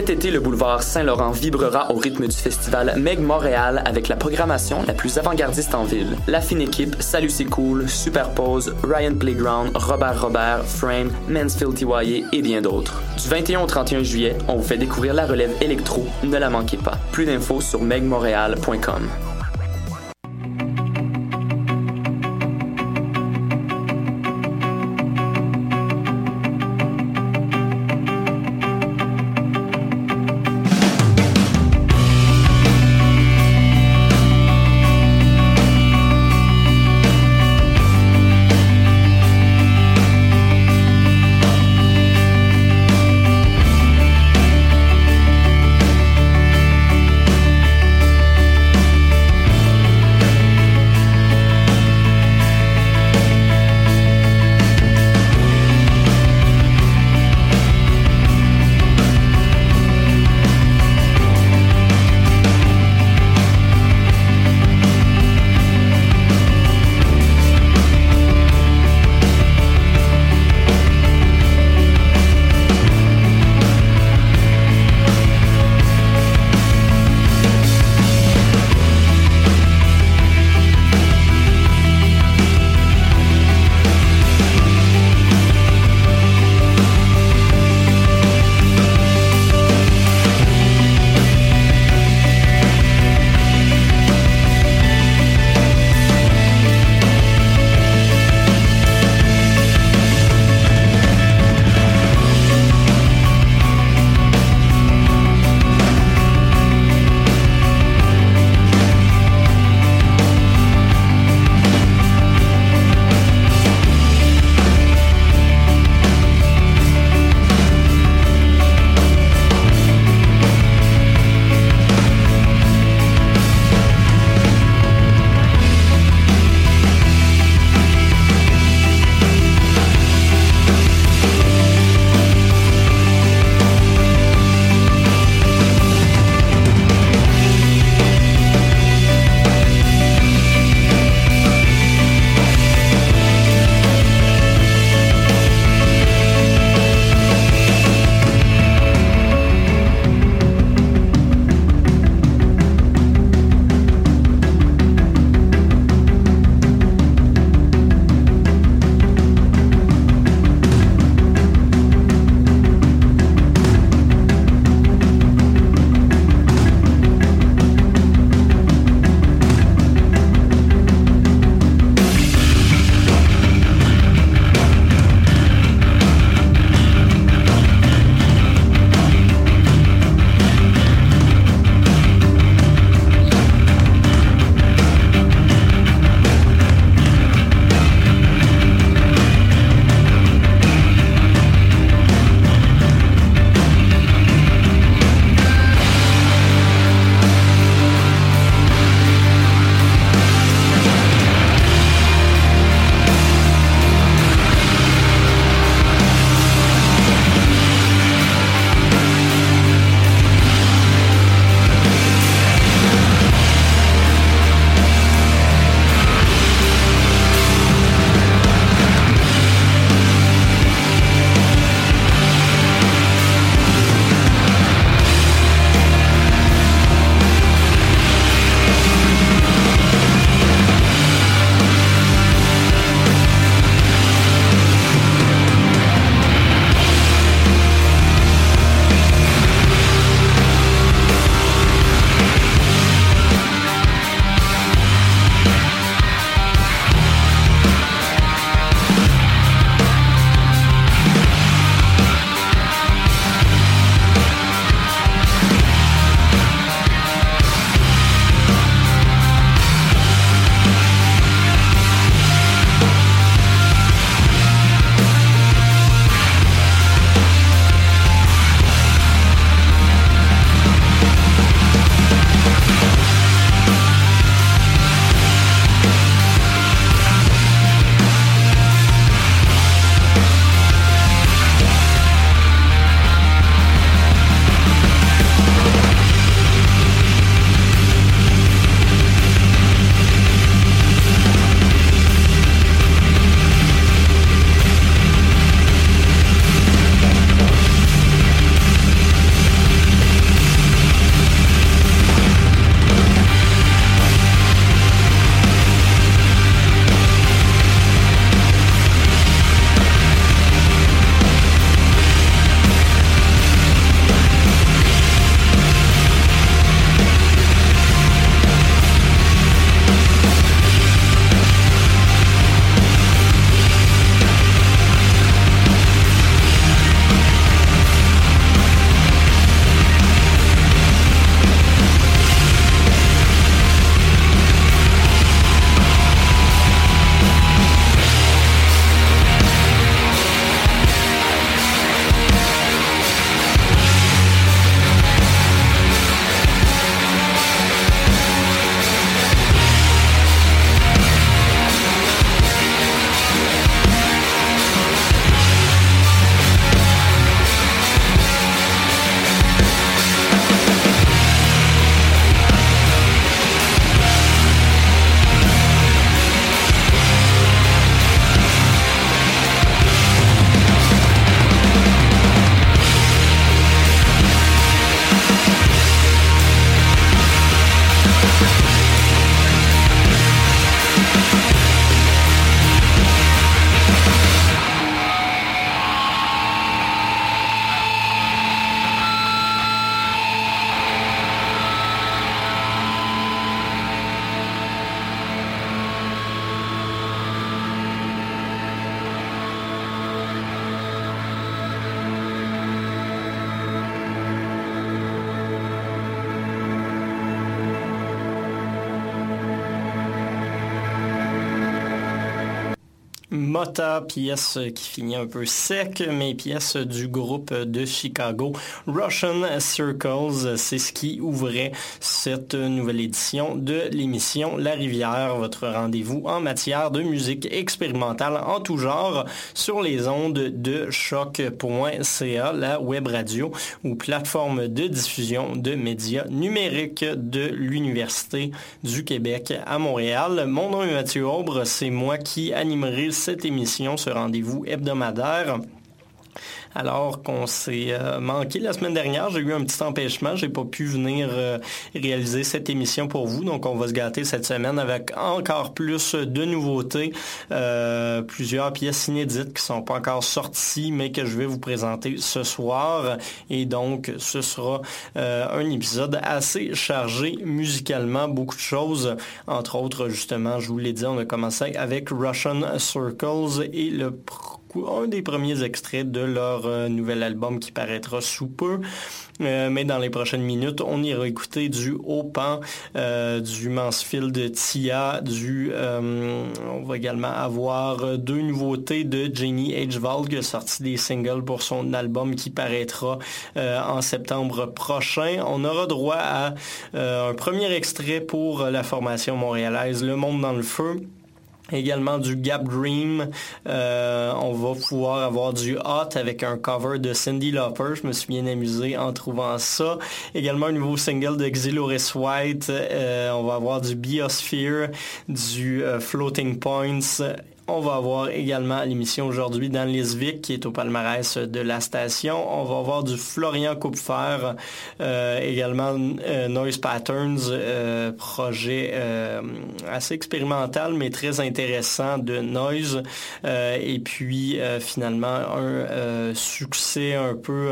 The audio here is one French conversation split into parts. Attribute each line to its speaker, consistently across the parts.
Speaker 1: Cet été, le boulevard Saint-Laurent vibrera au rythme du festival Meg Montréal avec la programmation la plus avant-gardiste en ville. La fine équipe, Salut c'est cool, Superpose, Ryan Playground, Robert Robert, Frame, Mansfield TYA et bien d'autres. Du 21 au 31 juillet, on vous fait découvrir la relève électro. Ne la manquez pas. Plus d'infos sur megmontréal.com.
Speaker 2: Pièce qui finit un peu sec, mais pièce du groupe de Chicago, Russian Circles. C'est ce qui ouvrait cette nouvelle édition de l'émission La Rivière, votre rendez-vous en matière de musique expérimentale en tout genre sur les ondes de choc.ca, la web radio ou plateforme de diffusion de médias numériques de l'Université du Québec à Montréal. Mon nom est Mathieu Aubre, c'est moi qui animerai cette émission, ce rendez-vous hebdomadaire alors qu'on s'est euh, manqué la semaine dernière. J'ai eu un petit empêchement. J'ai pas pu venir euh, réaliser cette émission pour vous. Donc, on va se gâter cette semaine avec encore plus de nouveautés. Euh, plusieurs pièces inédites qui sont pas encore sorties, mais que je vais vous présenter ce soir. Et donc, ce sera un épisode assez chargé musicalement. Beaucoup de choses. Entre autres, justement, je vous l'ai dit, on a commencé avec Russian Circles et le un des premiers extraits de leur euh, nouvel album qui paraîtra sous peu. Euh, mais dans les prochaines minutes, on ira écouter du Opan, euh, du Mansfield Tia, du... on va également avoir deux nouveautés de Jenny H. qui a sorti des singles pour son album qui paraîtra en septembre prochain. On aura droit à un premier extrait pour la formation montréalaise Le Monde dans le Feu également du Gap Dream. Euh, on va pouvoir avoir du Hot avec un cover de Cindy Lauper. Je me suis bien amusé en trouvant ça. Également un nouveau single de Xyloris White. Euh, on va avoir du Biosphere, du euh, Floating Points on va avoir également l'émission aujourd'hui dans Lisvic, qui est au palmarès de la station. On va avoir du Florian Coupfer, euh, également euh, Noise Patterns, euh, projet assez expérimental mais très intéressant de Noise. et puis finalement un succès un peu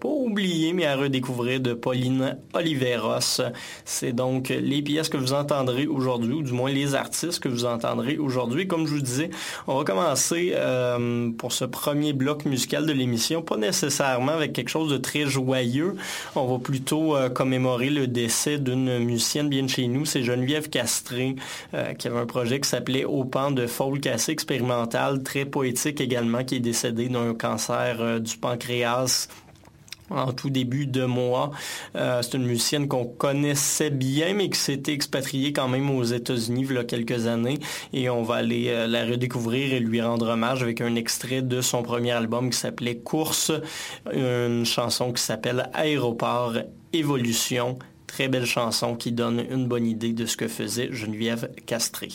Speaker 2: pas oublié mais à redécouvrir de Pauline Oliveros. C'est donc les pièces que vous entendrez aujourd'hui, ou du moins les artistes que vous entendrez aujourd'hui. Comme je vous disais, on va commencer euh, pour ce premier bloc musical de l'émission, pas nécessairement avec quelque chose de très joyeux. On va plutôt euh, commémorer le décès d'une musicienne bien de chez nous, c'est Geneviève Castré, euh, qui avait un projet qui s'appelait Au pan de folk assez expérimental, très poétique également, qui est décédé d'un cancer du pancréas en tout début de mois. Euh, c'est une musicienne qu'on connaissait bien, mais qui s'était expatriée quand même aux États-Unis il y a quelques années. Et on va aller euh, la redécouvrir et lui rendre hommage avec un extrait de son premier album qui s'appelait Course, une chanson qui s'appelle Aéroport Évolution. Très belle chanson qui donne une bonne idée de ce que faisait Geneviève Castré.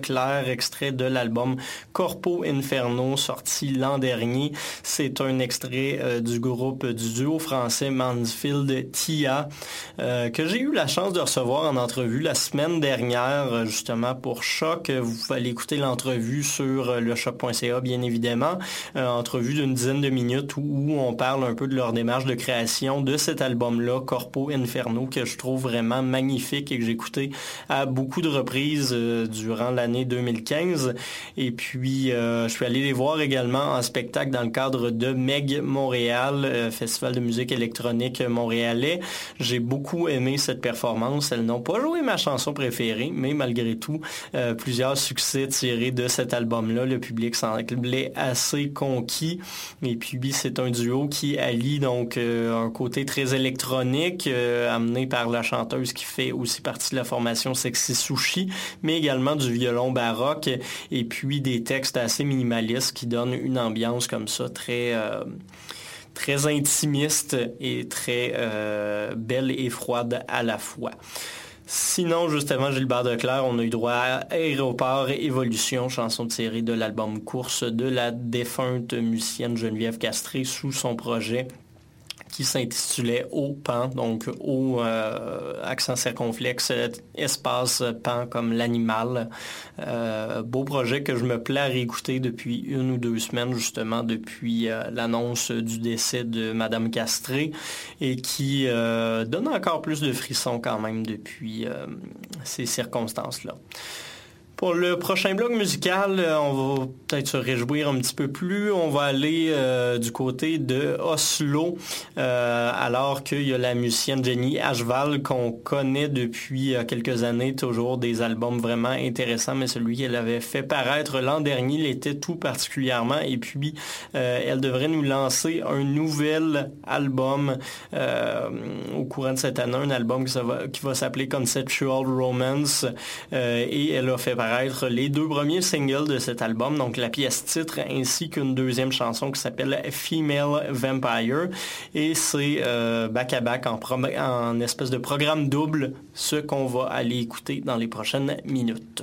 Speaker 3: Clair,
Speaker 2: extrait de l'album Corpo Inferno, sorti l'an dernier. C'est un extrait euh, du groupe du duo français Mansfield Tia, euh, que j'ai eu la chance de recevoir en entrevue la semaine dernière, euh, justement pour Choc. Vous pouvez aller écouter l'entrevue sur euh, le choc.ca, bien évidemment. Euh, entrevue d'une dizaine de minutes où, on parle un peu de leur démarche de création de cet album-là, Corpo Inferno, que je trouve vraiment magnifique et que j'ai écouté à beaucoup de reprises euh, durant l'année 2015. Et puis, euh, je suis allé les voir également en spectacle dans le cadre de MEG Montréal, euh, Festival de musique électronique montréalais. J'ai beaucoup aimé cette performance. Elles n'ont pas joué ma chanson préférée, mais malgré tout, euh, plusieurs succès tirés de cet album-là. Le public semblait assez conquis. Et puis, c'est un duo qui allie donc euh, un côté très électronique, euh, amené par la chanteuse qui fait aussi partie de la formation Sexy Sushi, mais également du violon baroque et puis des textes assez minimalistes qui donnent une ambiance comme ça très... très intimiste et très euh, belle et froide à la fois. Sinon, justement, Gilbert Declerc, on a eu droit à Aéroport Évolution, chanson tirée de l'album Course de la défunte musicienne Geneviève Castré sous son projet qui s'intitulait Au Pan, donc au euh, accent circonflexe, espace pan comme l'animal. Euh, beau projet que je me plais à réécouter depuis une ou deux semaines, justement, depuis euh, l'annonce du décès de Madame Castré et qui donne encore plus de frissons quand même depuis ces circonstances-là. Pour le prochain blog musical, euh, on va peut-être se réjouir un petit peu plus. On va aller euh, du côté de Oslo, euh, alors qu'il y a la musicienne Jenny Ashval qu'on connaît depuis quelques années, toujours des albums vraiment intéressants, mais celui qu'elle avait fait paraître l'an dernier l'était tout particulièrement. Et puis, elle devrait nous lancer un nouvel album au courant de cette année, un album qui, va, qui va s'appeler Conceptual Romance. Et elle a fait paraître les deux premiers singles de cet album, donc la pièce titre ainsi qu'une deuxième chanson qui s'appelle Female Vampire. Et c'est euh, back à back en, prom- en espèce de programme double, ce qu'on va aller écouter dans les prochaines minutes.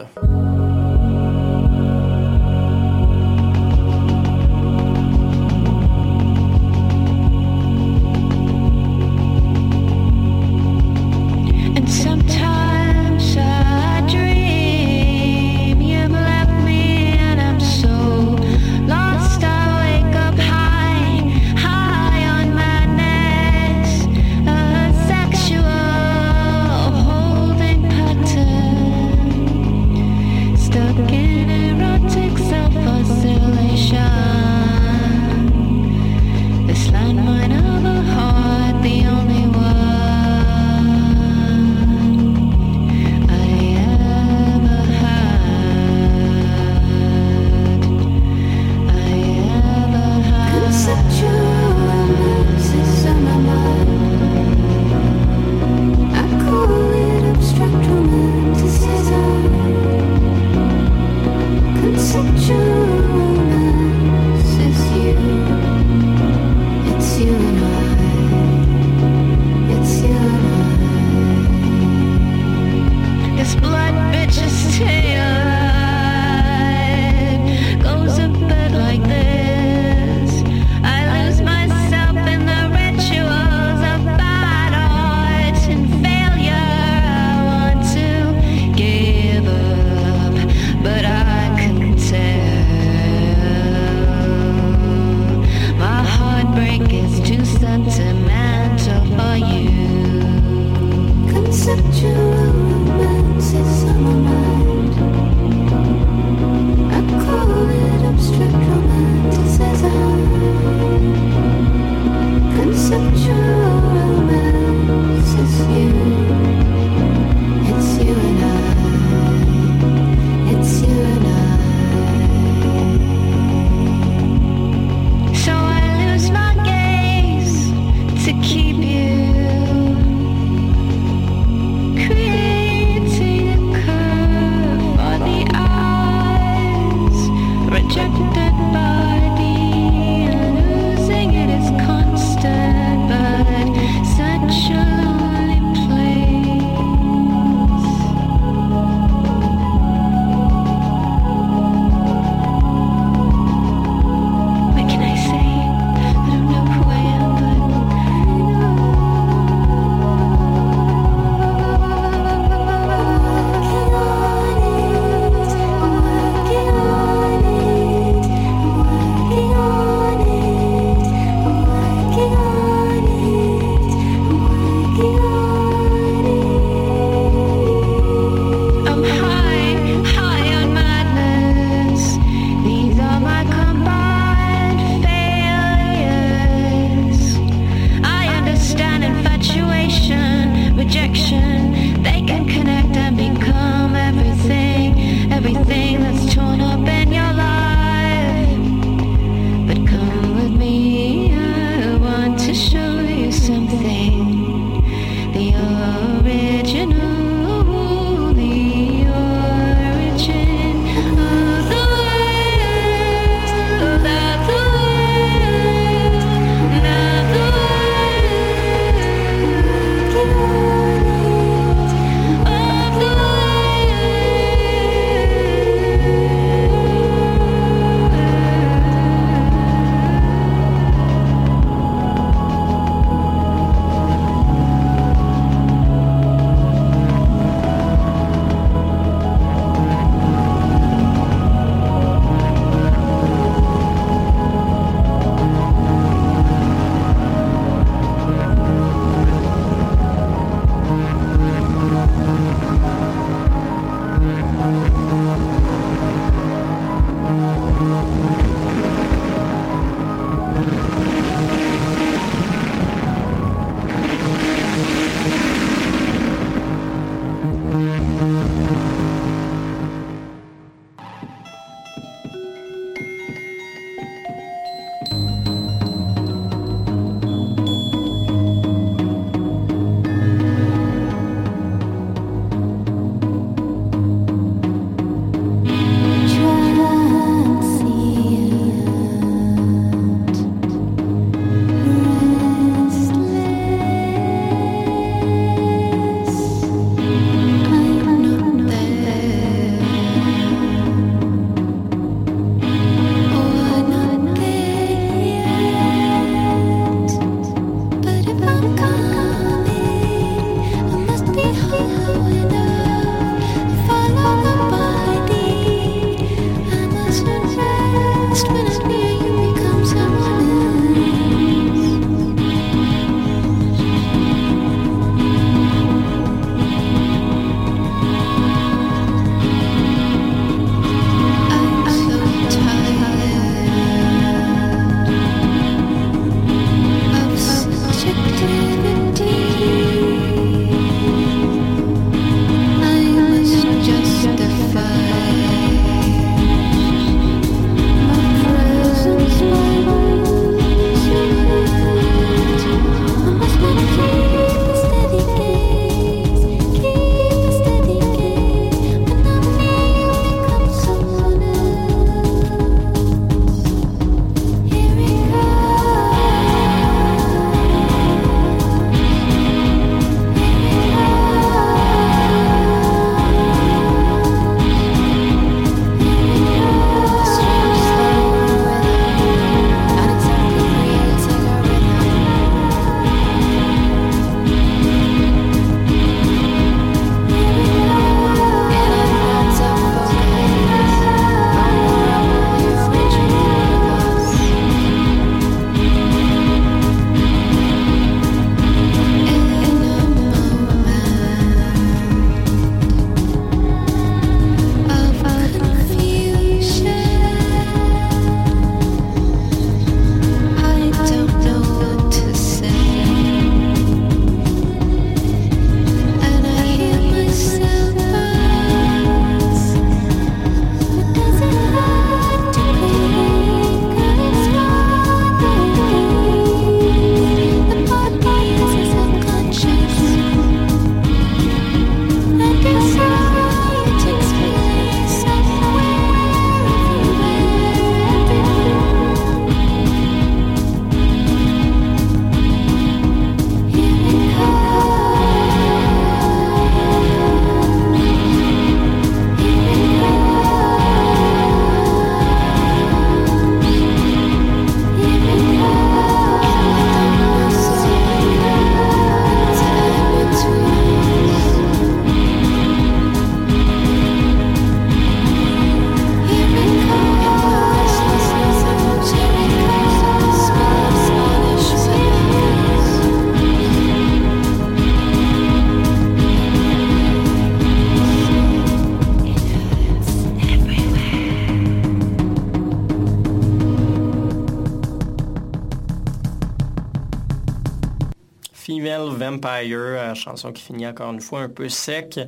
Speaker 2: Female Vampire, chanson qui finit encore une fois un peu sec.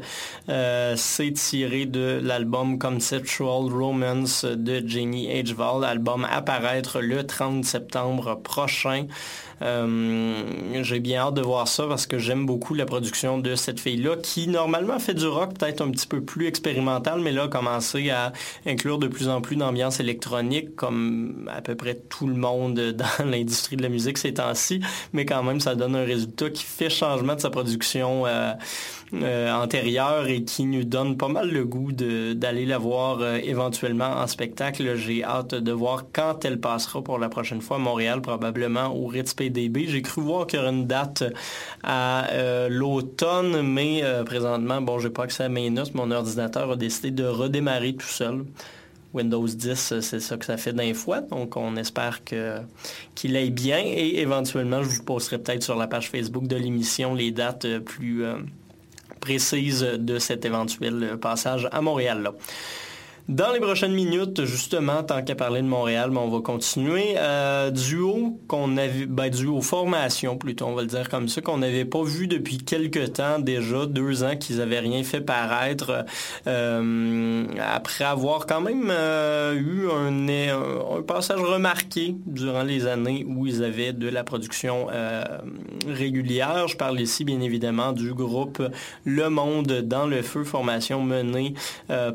Speaker 2: C'est tiré de l'album Conceptual Romance de Jenny Agevall, album apparaître le 30 septembre prochain. Euh, j'ai bien hâte de voir ça parce que j'aime beaucoup la production de cette fille-là qui normalement fait du rock peut-être un petit peu plus expérimental, mais là a commencé à inclure de plus en plus d'ambiance électronique comme à peu près tout le monde dans l'industrie de la musique ces temps-ci, mais quand même ça donne un résultat qui fait changement de sa production. Euh, euh, antérieure et qui nous donne pas mal le goût d'aller la voir euh, éventuellement en spectacle. J'ai hâte de voir quand elle passera pour la prochaine fois à Montréal, probablement au Ritz PDB. J'ai cru voir qu'il y aurait une date à euh, l'automne, mais présentement, bon, j'ai pas accès à mes notes. Mon ordinateur a décidé de redémarrer tout seul. Windows 10, c'est ça que ça fait d'un fois. Donc, on espère qu'il aille bien et éventuellement, je vous posterai peut-être sur la page Facebook de l'émission les dates plus, précise de cet éventuel passage à Montréal. Dans les prochaines minutes, justement, tant qu'à parler de Montréal, on va continuer. Euh, duo qu'on avait, ben, duo formation plutôt, on va le dire comme ça, qu'on n'avait pas vu depuis quelques temps déjà, deux ans qu'ils avaient rien fait paraître, euh, après avoir quand même euh, eu un, un, passage remarqué durant les années où ils avaient de la production régulière. Je parle ici bien évidemment du groupe Le Monde dans le feu, formation menée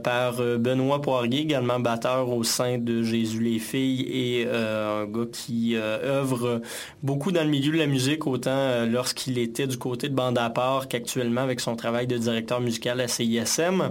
Speaker 2: par Benoît Poirier, également batteur au sein de Jésus les filles et euh, un gars qui euh, œuvre beaucoup dans le milieu de la musique, autant euh, lorsqu'il était du côté de bande à part qu'actuellement avec son travail de directeur musical à CISM.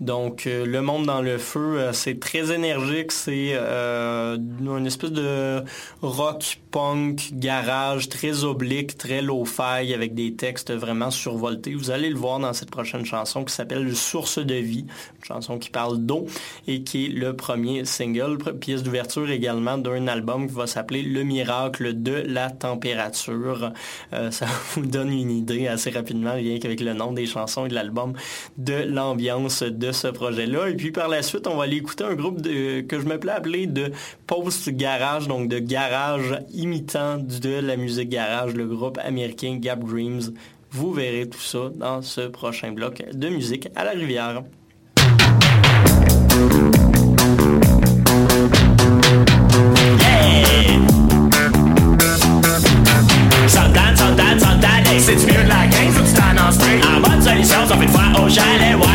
Speaker 2: Donc, euh, Le Monde dans le Feu, euh, c'est très énergique. C'est euh, une espèce de rock, punk, garage, très oblique, très low-fi, avec des textes vraiment survoltés. Vous allez le voir dans cette prochaine chanson qui s'appelle Source de vie, une chanson qui parle d'eau et qui est le premier single, pièce d'ouverture également d'un album qui va s'appeler Le miracle de la température. ça vous donne une idée assez rapidement, rien qu'avec le nom des chansons et de l'album, de l'ambiance de ce projet-là. Et puis par la suite, on va aller écouter un groupe de, que je me plais appeler de post-garage, donc de garage imitant de la musique garage, le groupe américain Gap Dreams. Vous verrez tout ça dans ce prochain bloc de musique à la rivière.
Speaker 4: De de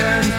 Speaker 2: turn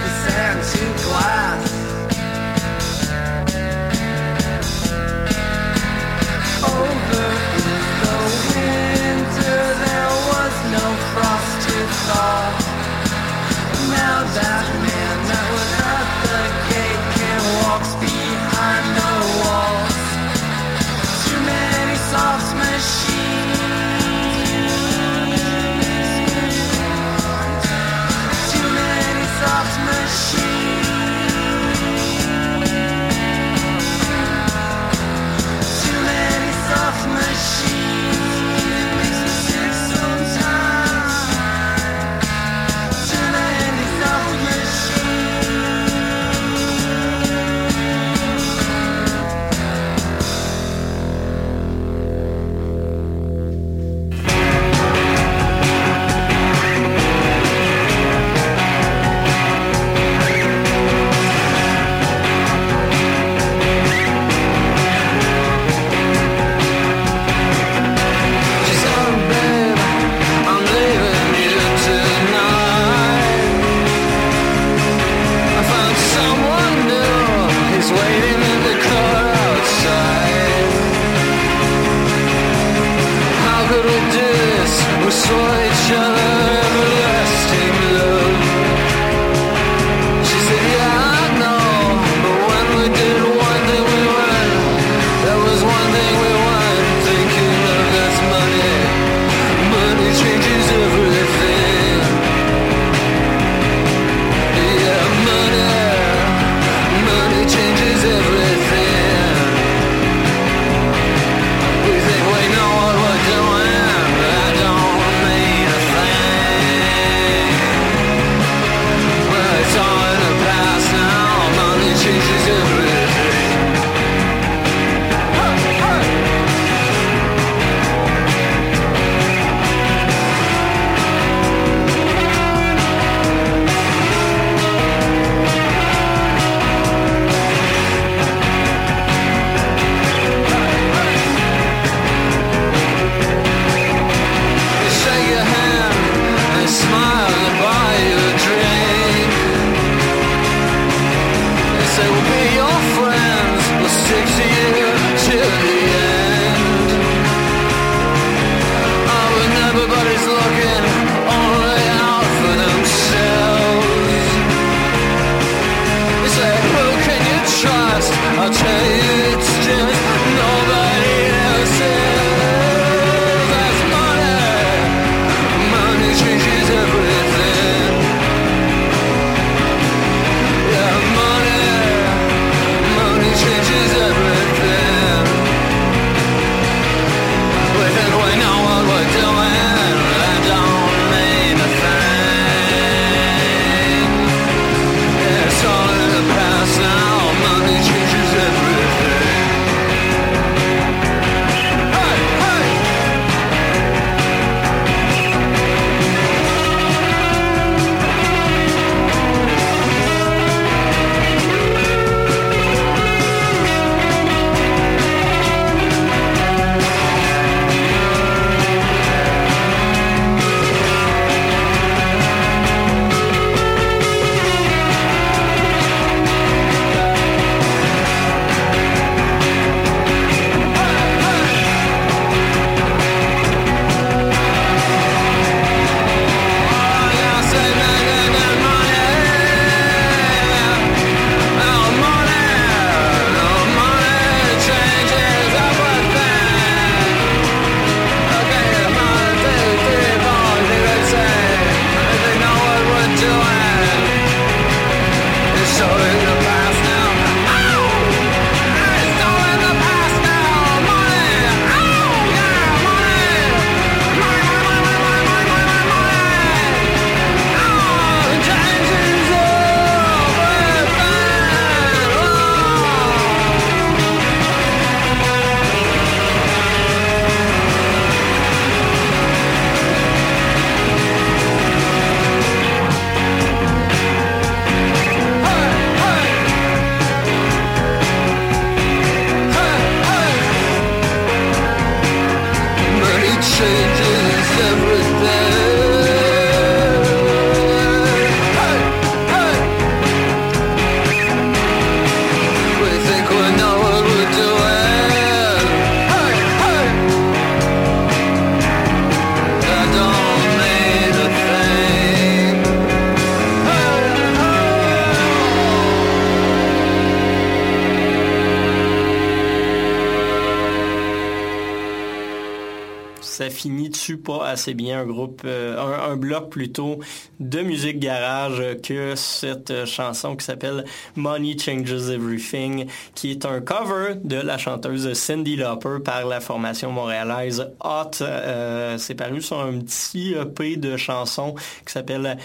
Speaker 2: assez bien un groupe, euh, un, bloc plutôt de musique garage que cette chanson qui s'appelle Money Changes Everything, qui est un cover de la chanteuse Cindy Lauper par la formation montréalaise Hot. Euh, c'est paru sur un petit EP de chansons qui s'appelle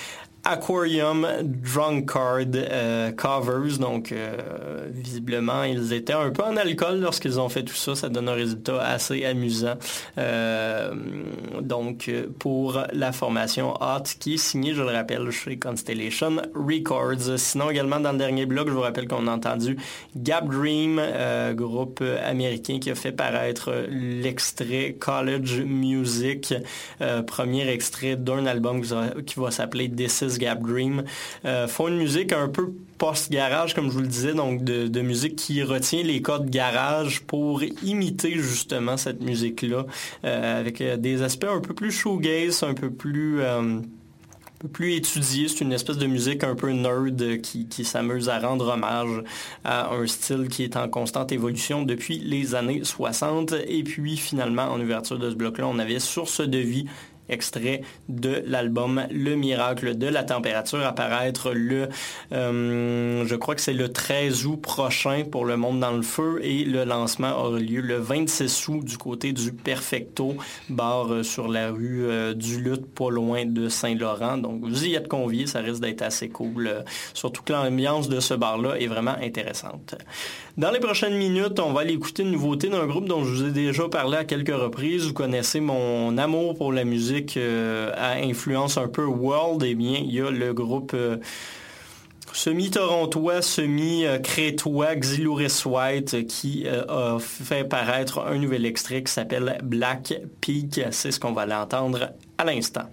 Speaker 2: Aquarium Drunkard euh, Covers. Donc, euh, visiblement, ils étaient un peu en alcool lorsqu'ils ont fait tout ça. Ça donne un résultat assez amusant. Euh, donc, pour la formation Hot, qui est signée, je le rappelle, chez Constellation Records. Sinon, également, dans le dernier blog, je vous rappelle qu'on a entendu Gap Dream, groupe américain qui a fait paraître l'extrait College Music, premier extrait d'un album qui va s'appeler This is Gap Dream, euh, font une musique un peu post-garage, comme je vous le disais, donc de, musique qui retient les codes garage pour imiter justement cette musique-là, euh, avec euh, des aspects un peu plus shoegaze, un peu plus... plus étudié. C'est une espèce de musique un peu nerd qui, qui s'amuse à rendre hommage à un style qui est en constante évolution depuis les années 60. Et puis finalement, en ouverture de ce bloc-là, on avait Source de vie extrait de l'album Le Miracle de la température apparaître le, euh, je crois que c'est le 13 août prochain pour Le Monde dans le Feu et le lancement aura lieu le 26 août du côté du Perfecto, bar euh, sur la rue euh, du Lutte, pas loin de Saint-Laurent. Donc vous y êtes conviés, ça risque d'être assez cool, surtout que l'ambiance de ce bar-là est vraiment intéressante. Dans les prochaines minutes, on va aller écouter une nouveauté d'un groupe dont je vous ai déjà parlé à quelques reprises. Vous connaissez mon amour pour la musique euh, à influence un peu world. Eh bien, il y a le groupe euh, semi-torontois, semi-crétois, Xylouris White, qui euh, a fait paraître un nouvel extrait qui s'appelle Black Peak. C'est ce qu'on va l'entendre à l'instant.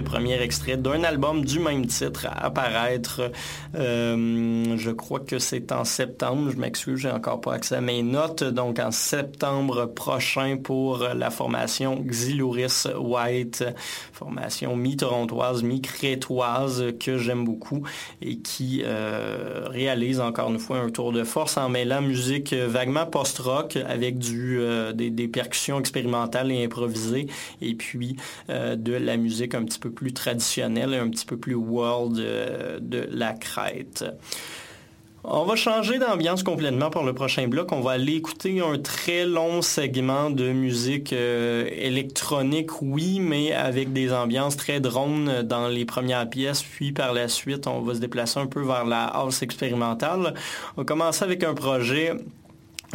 Speaker 2: Premier extrait d'un album du même titre à apparaître. euh, je crois que c'est en septembre. Je m'excuse, j'ai encore pas accès à mes notes. Donc en septembre prochain pour la formation Xylouris White, formation mi-torontoise, mi-crétoise que j'aime beaucoup et qui euh, réalise encore une fois un tour de force en mêlant musique vaguement post-rock avec du, euh, des, percussions expérimentales et improvisées et puis euh, de la musique un petit peu plus traditionnelle et un petit peu plus world de la crête. On va changer d'ambiance complètement pour le prochain bloc. On va aller écouter un très long segment de musique euh, électronique, oui, mais avec des ambiances très drones dans les premières pièces. Puis par la suite, on va se déplacer un peu vers la house expérimentale. On va commencer avec un projet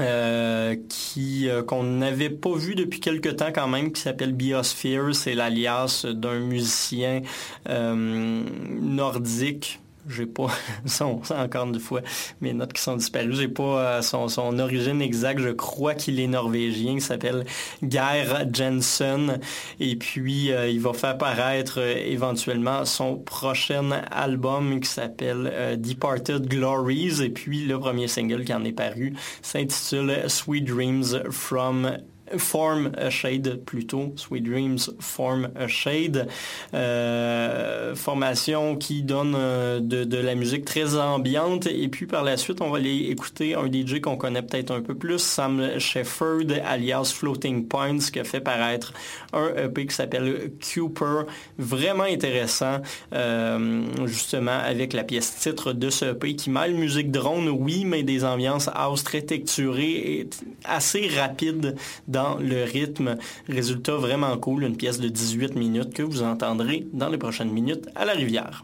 Speaker 2: euh, qui euh, qu'on n'avait pas vu depuis quelque temps quand même, qui s'appelle Biosphere. C'est l'alias d'un musicien nordique. J'ai pas encore une fois mes notes qui sont disparues. J'ai pas euh, son, origine exacte. Je crois qu'il est norvégien. Il s'appelle Geir Jensen. Et puis euh, il va faire paraître euh, éventuellement son prochain album qui s'appelle Departed Glories. Et puis le premier single qui en est paru s'intitule Sweet Dreams from Form a Shade plutôt, Sweet Dreams Form a Shade, Euh, formation qui donne euh, de, la musique très ambiante. Et puis par la suite on va aller écouter un DJ qu'on connaît peut-être un peu plus, Sam Shefford alias Floating Points qui a fait paraître un EP qui s'appelle Cooper, vraiment intéressant euh, justement avec la pièce titre de ce EP qui mêle musique drone oui mais des ambiances house très texturées et assez rapide dans le rythme. Résultat vraiment cool, une pièce de 18 minutes que vous entendrez dans les prochaines minutes à la rivière.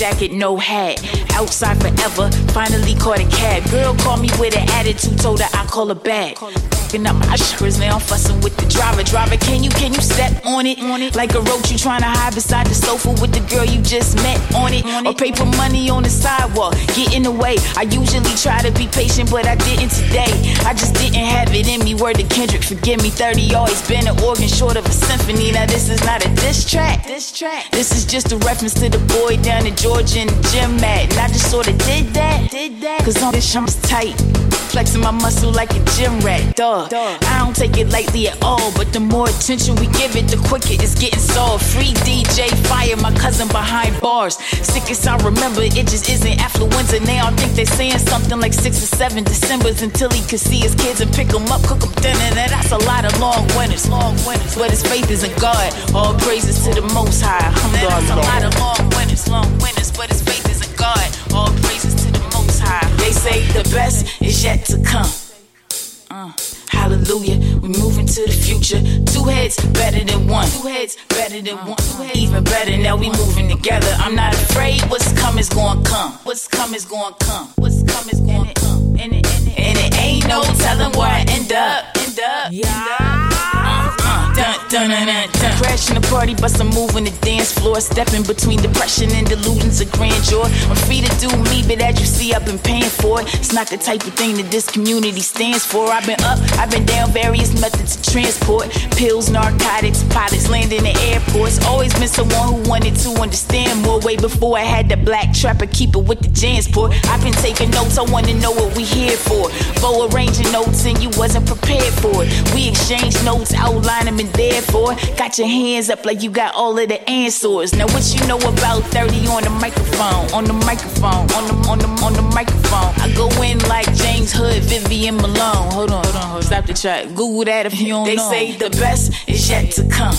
Speaker 5: Jacket, no hat. Outside forever, finally caught a cab. Girl called me with an attitude, told her I call her back. Up my chakras, now I'm fussing with the driver. Driver, can you, can you step on it? On it like a roach you trying to hide beside the sofa with the girl you just met on it. On Or paper money on the sidewalk, get in the way. I usually try to be patient, but I didn't today. I just didn't have it in me. Word to Kendrick, forgive me. 30 always been an organ short of a symphony. Now this is not a diss track. This track. This is just a reference to the boy down in Georgia and the gym mat. And I just sorta did that. Did that. Cause all this was tight. Flexing my muscle like a gym rat. Duh. I don't take it lightly at all. But the more attention we give it, the quicker it's getting solved. Free DJ Fire, my cousin behind bars. Sickest I remember, it just isn't affluenza. Now I think they're saying something like six or seven Decembers until he could see his kids and pick them up, cook them dinner. Now that's a lot of long winters, long winters. But his faith is in God. All praises to the Most High. That's a lot of long winters, long winters. But his faith is in God. All praises They say the best is yet to come. Uh, hallelujah, we moving to the future. Two heads better than one. Two heads better than one. Two heads even better now. We moving together. I'm not afraid. What's coming's gonna come. What's coming's gonna come. What's coming's gonna come. And it, and it, and it ain't no telling where I end up. End up. Yeah. Uh, uh, Crashing the party, but I'm moving the dance floor. Stepping between depression and delusions of grandeur. I'm free to do me, but as you see, I've been paying for it. It's not the type of thing that this community stands for. I've been up, I've been down various methods of transport. Pills, narcotics, pilots landing in airports. Always been someone who wanted to understand more. Way before I had the black trapper, keep it with the Jansport. I've been taking notes, I wanna know what we here for. Bo arranging notes and you wasn't prepared for it. We exchanged notes, outline them and therefore got your hands up like you got all of the answers. Now what you know about 30 on the microphone, on the microphone, on the on the on the microphone. I go in like James Hood, Vivian Malone. Hold on, hold on, hold on. stop the track. Google that if you don't they know. They say the best is yet to come.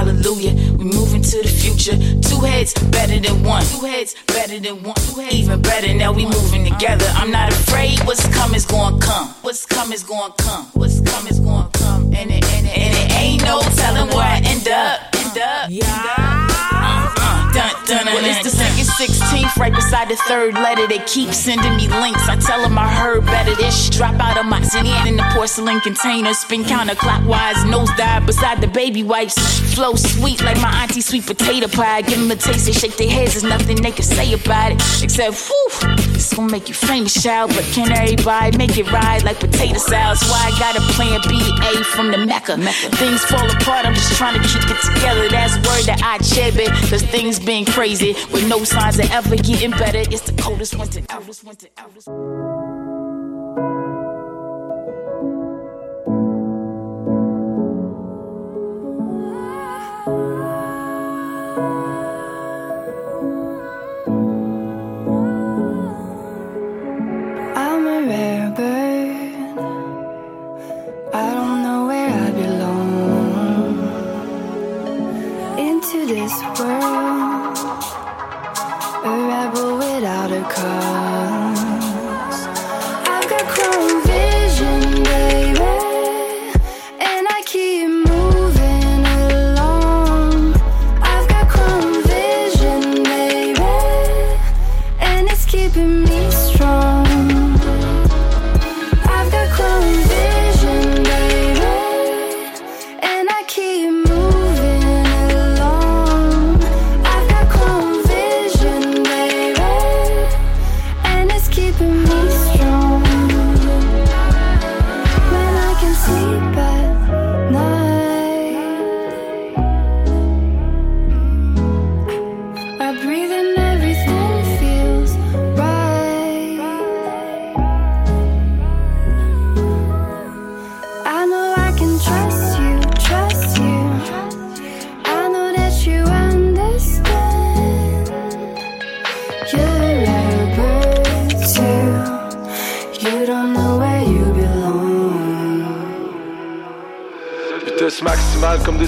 Speaker 5: Hallelujah, we moving to the future. Two heads better than one. Two heads better than one. Two heads even better. Now we moving together. I'm not afraid. What's come is gonna come. What's come is gonna come. What's come is gonna come. And it, and it, and it ain't no telling where I end up. End up. Yeah. Dun, dun, well, it's the second 16th, right beside the third letter. They keep sending me links. I tell them I heard better. This drop out of my zinnia in the porcelain container. Spin counterclockwise, nose dive beside the baby wipes. Flow sweet like my auntie sweet potato pie. Give them a taste, they shake their heads. There's nothing they can say about it. Except, whew, this gonna make you famous, child. But can everybody make it ride like potato salad? Why I got a plan B, A from the Mecca. Mecca. Things fall apart, I'm just trying to keep it together. That's word that I chebe. Cause things been crazy with no signs of ever getting better. It's the coldest winter, coldest winter, coldest
Speaker 3: I'm a rare bird. I don't know where I belong. Into this world,
Speaker 6: call.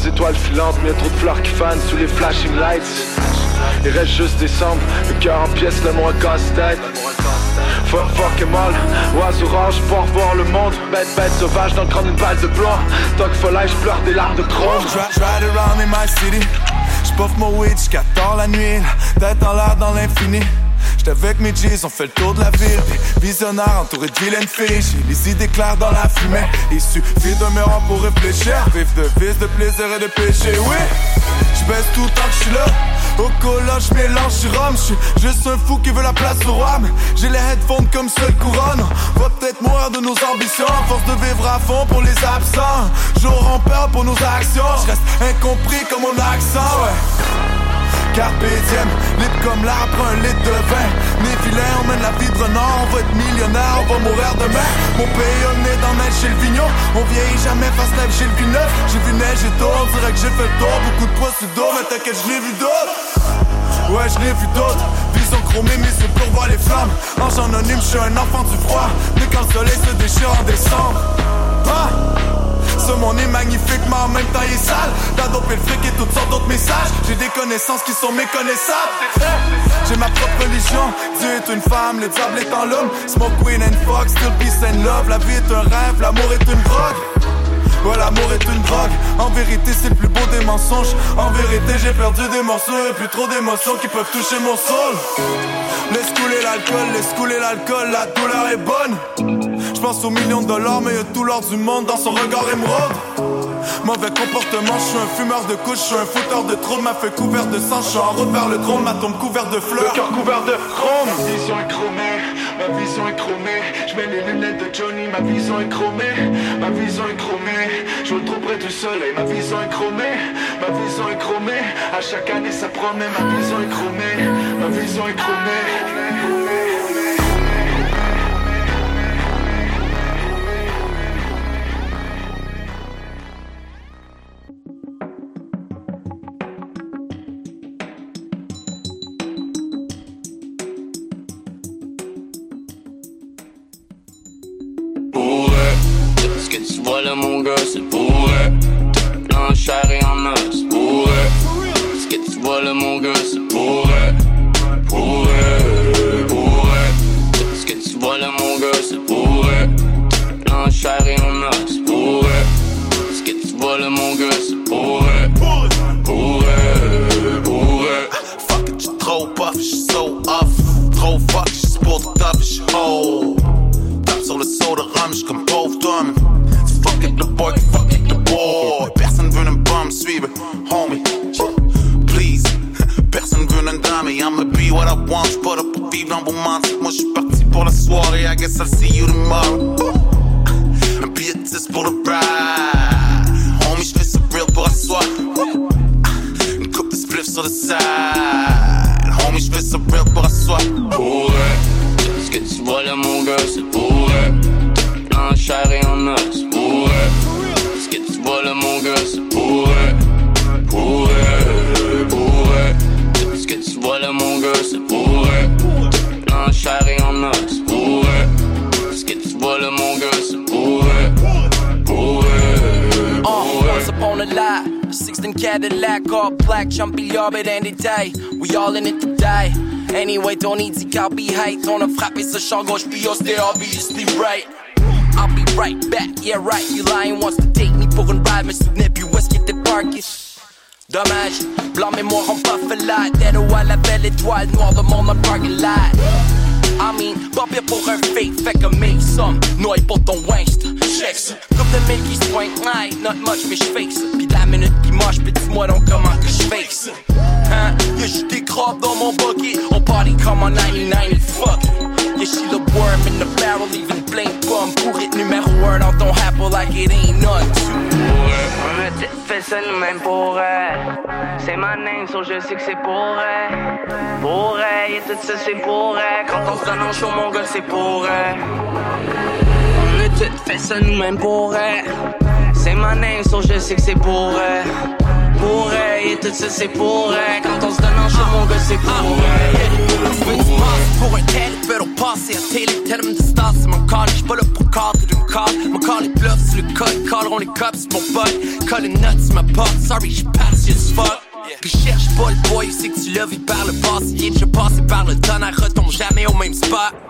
Speaker 6: Des étoiles filantes, mais y a trop de fleurs qui fanent sous les flashing lights. Il reste juste décembre, le cœur en pièces, l'amour à casse-tête. Fuck, fuck et mal, oiseau orange pour voir le monde. Bête, bête sauvage dans le crâne d'une balle de plomb. Tant que folie, je pleure des larmes de chrome.
Speaker 7: Ride around in my city. J'puff mon weed tard la nuit. Tête en l'air dans l'infini. J'étais avec mes G's, on fait le tour de la ville. Puis visionnaire entouré de vilaines filles. Les idées claires dans la fumée. Il suffit d'un miroir pour réfléchir. Vivre de vice, de plaisir et de péché. Oui, j'baisse tout le temps que j'suis là. Au collage, j'mélange, j'suis rhum. J'suis juste un fou qui veut la place au roi. J'ai les headphones comme seule couronne. On va peut-être mourir de nos ambitions. Force de vivre à fond pour les absents. Jour en peur pour nos actions. J'reste incompris comme mon accent, ouais. Carpe diem, libre comme l'arbre, un litre de vin. Né on mène la vie de renard, on va être millionnaire, on va mourir demain. Mon pays, on est dans neige chez le vignon. On vieillit jamais face neige chez le vineux. J'ai vu neige et d'eau, on dirait que j'ai fait le tour. Beaucoup de poids sur dos, mais t'inquiète, je l'ai vu d'autres. Ouais, je l'ai vu d'autres. Vision chromée, mais c'est pour voir les flammes. Ange anonyme, je suis un enfant du froid. Mais quand le soleil se déchire en décembre. Ah! Ce monde est magnifique, mais en même temps il est sale. Dope et le fric et toutes sortes d'autres messages. J'ai des connaissances qui sont méconnaissables. J'ai ma propre religion. Dieu est une femme, le diable est en l'homme. Smoke, weed and fuck, still peace and love. La vie est un rêve, l'amour est une drogue. Ouais, l'amour est une drogue. En vérité, c'est le plus beau des mensonges. En vérité, j'ai perdu des morceaux et plus trop d'émotions qui peuvent toucher mon soul. Laisse couler l'alcool, laisse couler l'alcool, la douleur est bonne pense aux millions de dollars, mais tout l'or du monde dans son regard émeraude. Mauvais comportement, je suis un fumeur de couche, je suis un fouteur de trône, ma feuille couverte de sang, je suis en route vers le trône, ma tombe couverte de fleurs.
Speaker 8: Le cœur couvert de chrome. Ma vision est chromée, ma vision est chromée, je mets les lunettes de Johnny, ma vision est chromée, ma vision est chromée, je me trop près du soleil, ma vision est chromée, ma vision est chromée, à chaque année ça promet, ma vision est chromée, ma vision est chromée.
Speaker 9: Sans gauche, puis
Speaker 10: austère, c'est que c'est pour elle. Pour elle, et tout ça c'est pour elle. Quand on se donne en show, mon gars, c'est pour elle. On a tout fait ça nous-mêmes pour elle. C'est ma name, so je sais que c'est pour elle. Pour elle, et tout ça c'est pour elle. Quand on se donne en show, mon gars, c'est pour elle.
Speaker 9: Pour un tel, pero passe à télé, tellement de distance, c'est mon call, j'suis pas là pour cadre d'une call, mon call est bluff, c'est le code, calleront les cops, mon bug, call une note, c'est ma porte, sorry, j'suis parti as fuck pas le boy, c'est que tu l'as vu par le passé. Je passé par le tonnerre, retombe jamais au même spot.